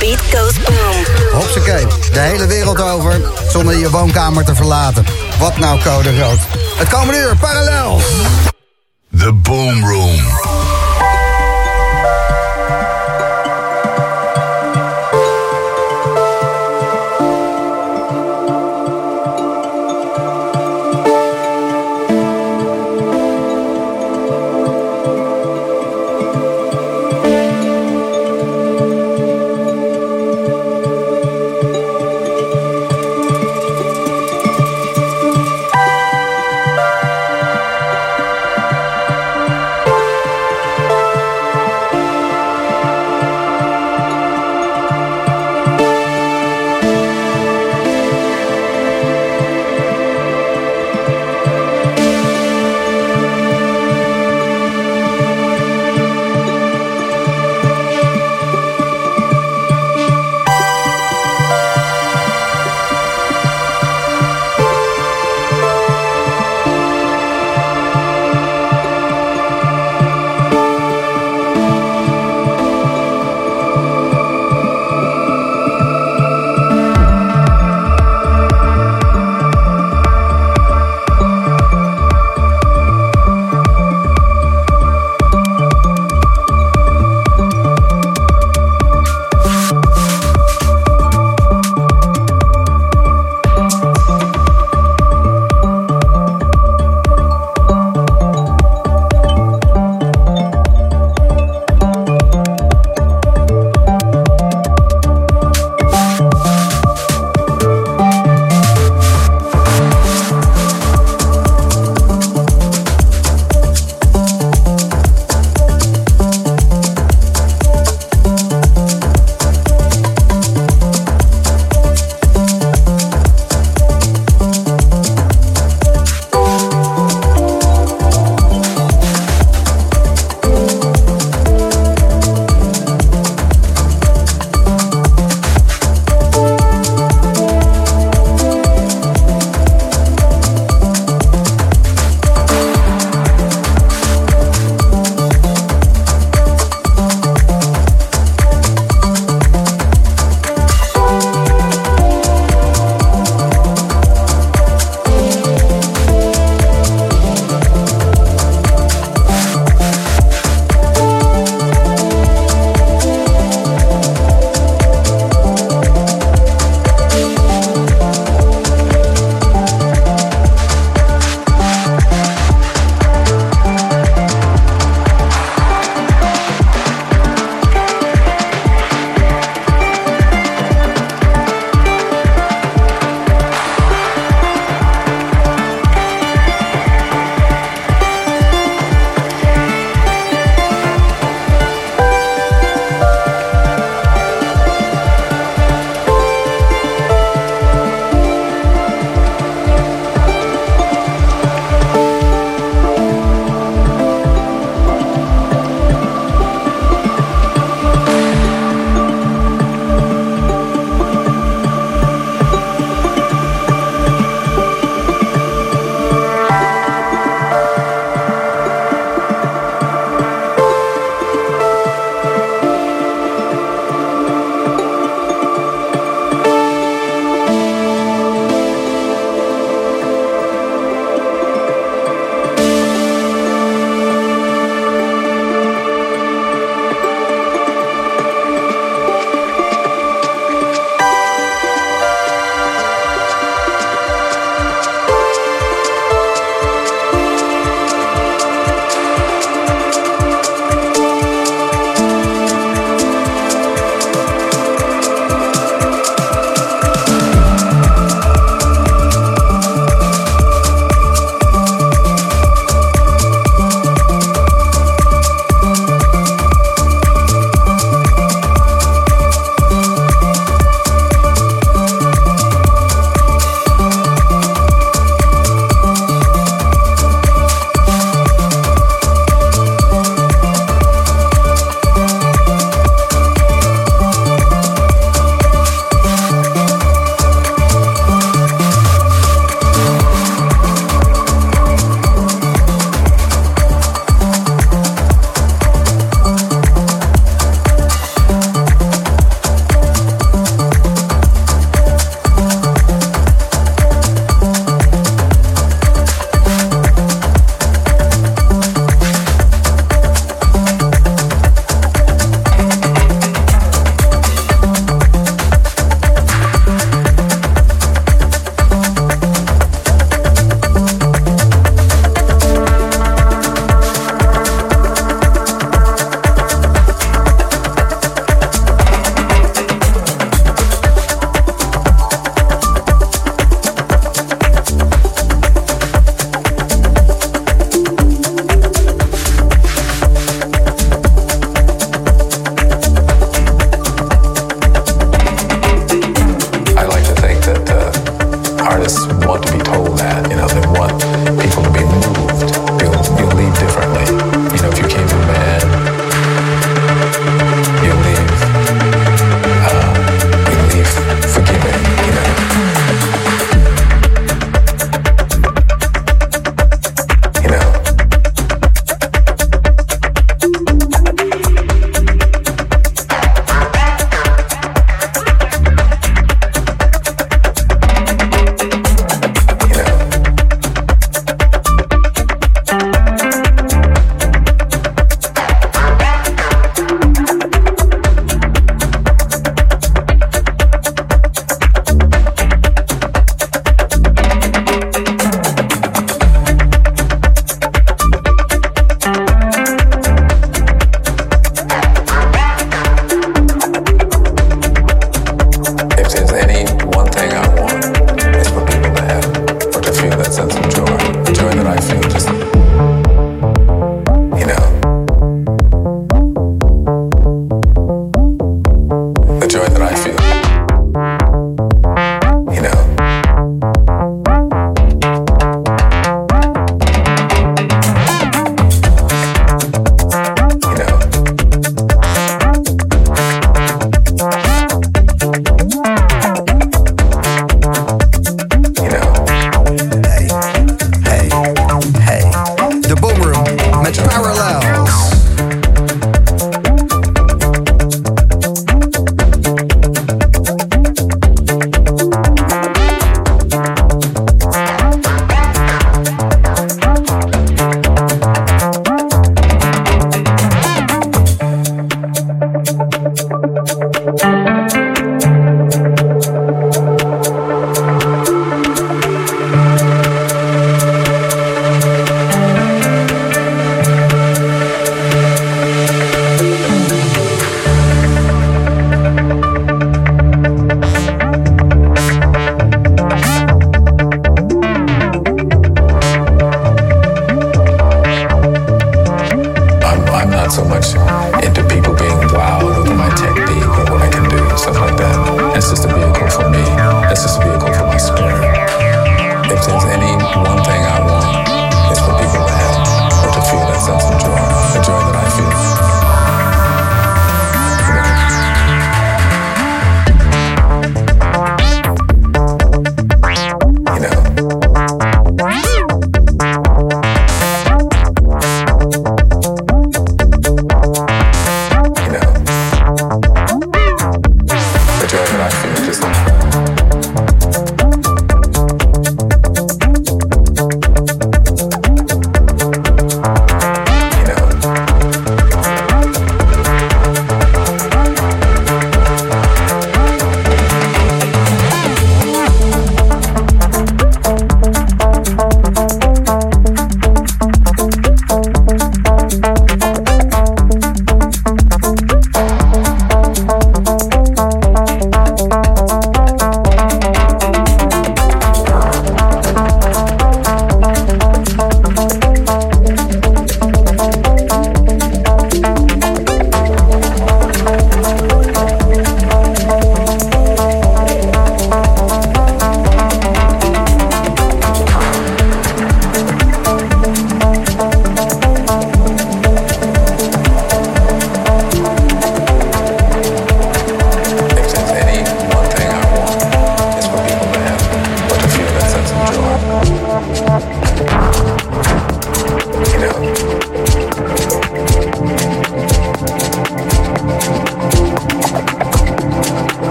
beat goes boom. Hopsakee, de hele wereld over zonder je woonkamer te verlaten. Wat nou code rood? Het komende uur, parallel. The Boom Room.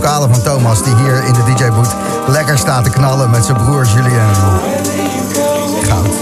vocalen van Thomas, die hier in de DJ-boot lekker staat te knallen met zijn broer Julien. Goud.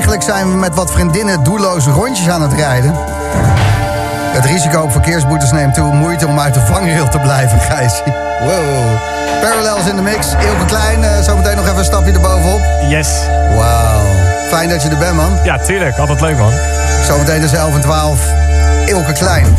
Eigenlijk zijn we met wat vriendinnen doelloze rondjes aan het rijden. Het risico op verkeersboetes neemt toe. Moeite om uit de vangrail te blijven, Gijsie. Wow. Parallels in de mix. Ilke Klein, uh, zometeen nog even een stapje erbovenop. Yes. Wauw. Fijn dat je er bent, man. Ja, tuurlijk. Altijd leuk, man. Zometeen tussen 11 en 12. Ilke Klein.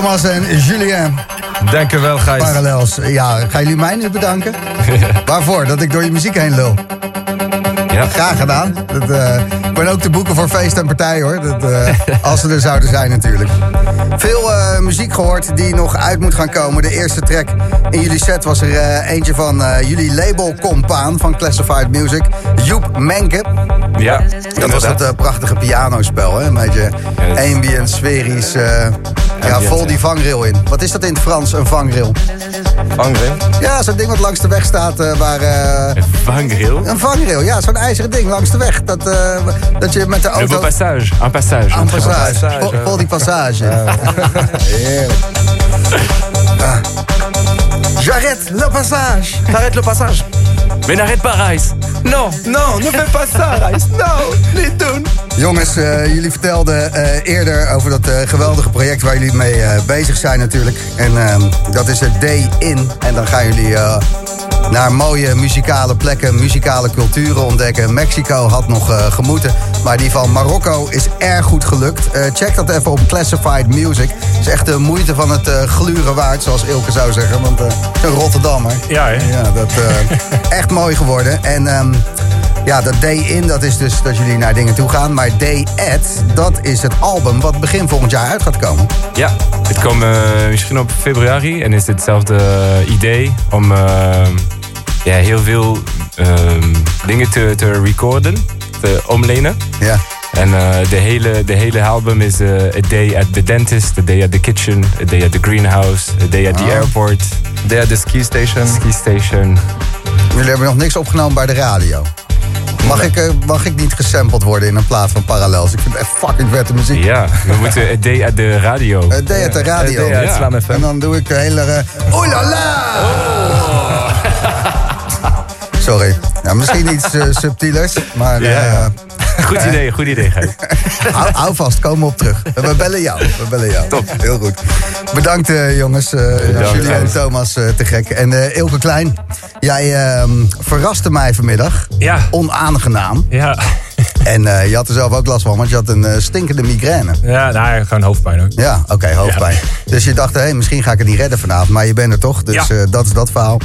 Thomas en Julien, Dank u wel, Gijs. parallels. Ja, gaan jullie mij nu bedanken? Waarvoor? Dat ik door je muziek heen lul. Ja. Graag gedaan. Dat, eh, ik ben ook te boeken voor feest en partij hoor. Dat, eh, als ze er zouden zijn natuurlijk. Veel eh, muziek gehoord die nog uit moet gaan komen. De eerste track in jullie set was er eentje van jullie labelcompaan van Classified Music. Joep Menke. Ja, Dat was dat prachtige pianospel. Hè? Een beetje ambient, sferisch. Ja, vol die vangrail in. Wat is dat in het Frans, een vangrail? Vangrail. Ja, zo'n ding wat langs de weg staat eh, waar... eh, Vangrail. een vangrail, ja, zo'n ijzeren ding langs de weg. Dat, eh, dat je met de auto... beau passage. Un passage. Een passage. Vol, vol die passage. Heerlijk. Ah. J'arrête le passage. T'arrêtes le passage. Mais n'arrête pas, Reis. Non, non, ne fais pas ça. No, niet doen. Jongens, eh, jullie vertelden eh, eerder over dat eh, geweldige project waar jullie mee bezig zijn natuurlijk. En ehm, dat is het Day In. En dan gaan jullie naar mooie muzikale plekken, muzikale culturen ontdekken. Mexico had nog eh, gemoeten, maar die van Marokko is erg goed gelukt. Eh, check dat even op Classified Music. Het is echt de moeite van het eh, gluren waard, zoals Ilke zou zeggen. Want een Rotterdammer. Ja, hè? Ja, dat echt mooi geworden. En ehm, ja, dat Day In, dat is dus dat jullie naar dingen toe gaan. Maar Day At, dat is het album wat begin volgend jaar uit gaat komen. Ja, het komt eh, misschien op februari en is hetzelfde idee om eh, ja, heel veel ehm, dingen te, te recorden, te omlenen. Ja. En eh, de, hele, de hele album is eh, A Day at the Dentist, A Day at the Kitchen, A Day at the Greenhouse, A Day at the Oh. Airport, There, de ski station. Ski Station. Jullie hebben nog niks opgenomen bij de radio. Mag, ik, eh, mag ik niet gesampled worden in een plaat van Parallels? Ik vind het echt fucking vette muziek. Ja, we moeten A Day at the Radio. Uh, Day at the radio. A Day at Slam FM. En dan doe ik de hele... Uh, Oeh la la! Sorry. Ja, misschien iets eh, subtielers, maar... eh. Goed idee, goed idee, Gijs. Hou, hou vast, komen op terug. We bellen jou. We bellen jou. Top. Heel goed. Bedankt eh, jongens. eh Jullie en. Thomas eh, te gek. En eh Ilke Klein, jij ehm, verraste mij vanmiddag. Ja. Onaangenaam. Ja, En eh, je had er zelf ook last van, want je had een eh, stinkende migraine. ja nou, gewoon hoofdpijn ook. Ja, oké, hoofdpijn. Dus je dacht, hé, misschien ga ik het niet redden vanavond. Maar je bent er toch, dus Ja. eh, dat is dat verhaal.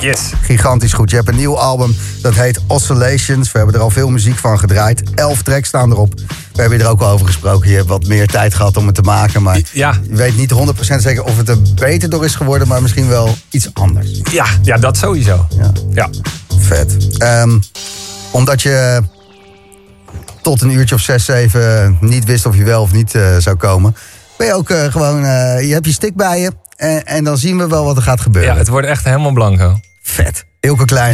Yes. Gigantisch goed. Je hebt een nieuw album, dat heet Oscillations. We hebben er al veel muziek van gedraaid. Elf tracks staan erop. We hebben er ook al over gesproken. Je hebt wat meer tijd gehad om het te maken. Maar Ja. je weet niet 100% zeker of het er beter door is geworden... maar misschien wel iets anders. Ja, ja dat sowieso. Ja. Ja. Vet. Ehm, omdat je tot een uurtje of zes, zeven niet wist of je wel of niet eh, zou komen... ben je ook eh, gewoon... eh, je hebt je stick bij je en, en dan zien we wel wat er gaat gebeuren. ja, het wordt echt helemaal blanco. Vet. Ilke Klein.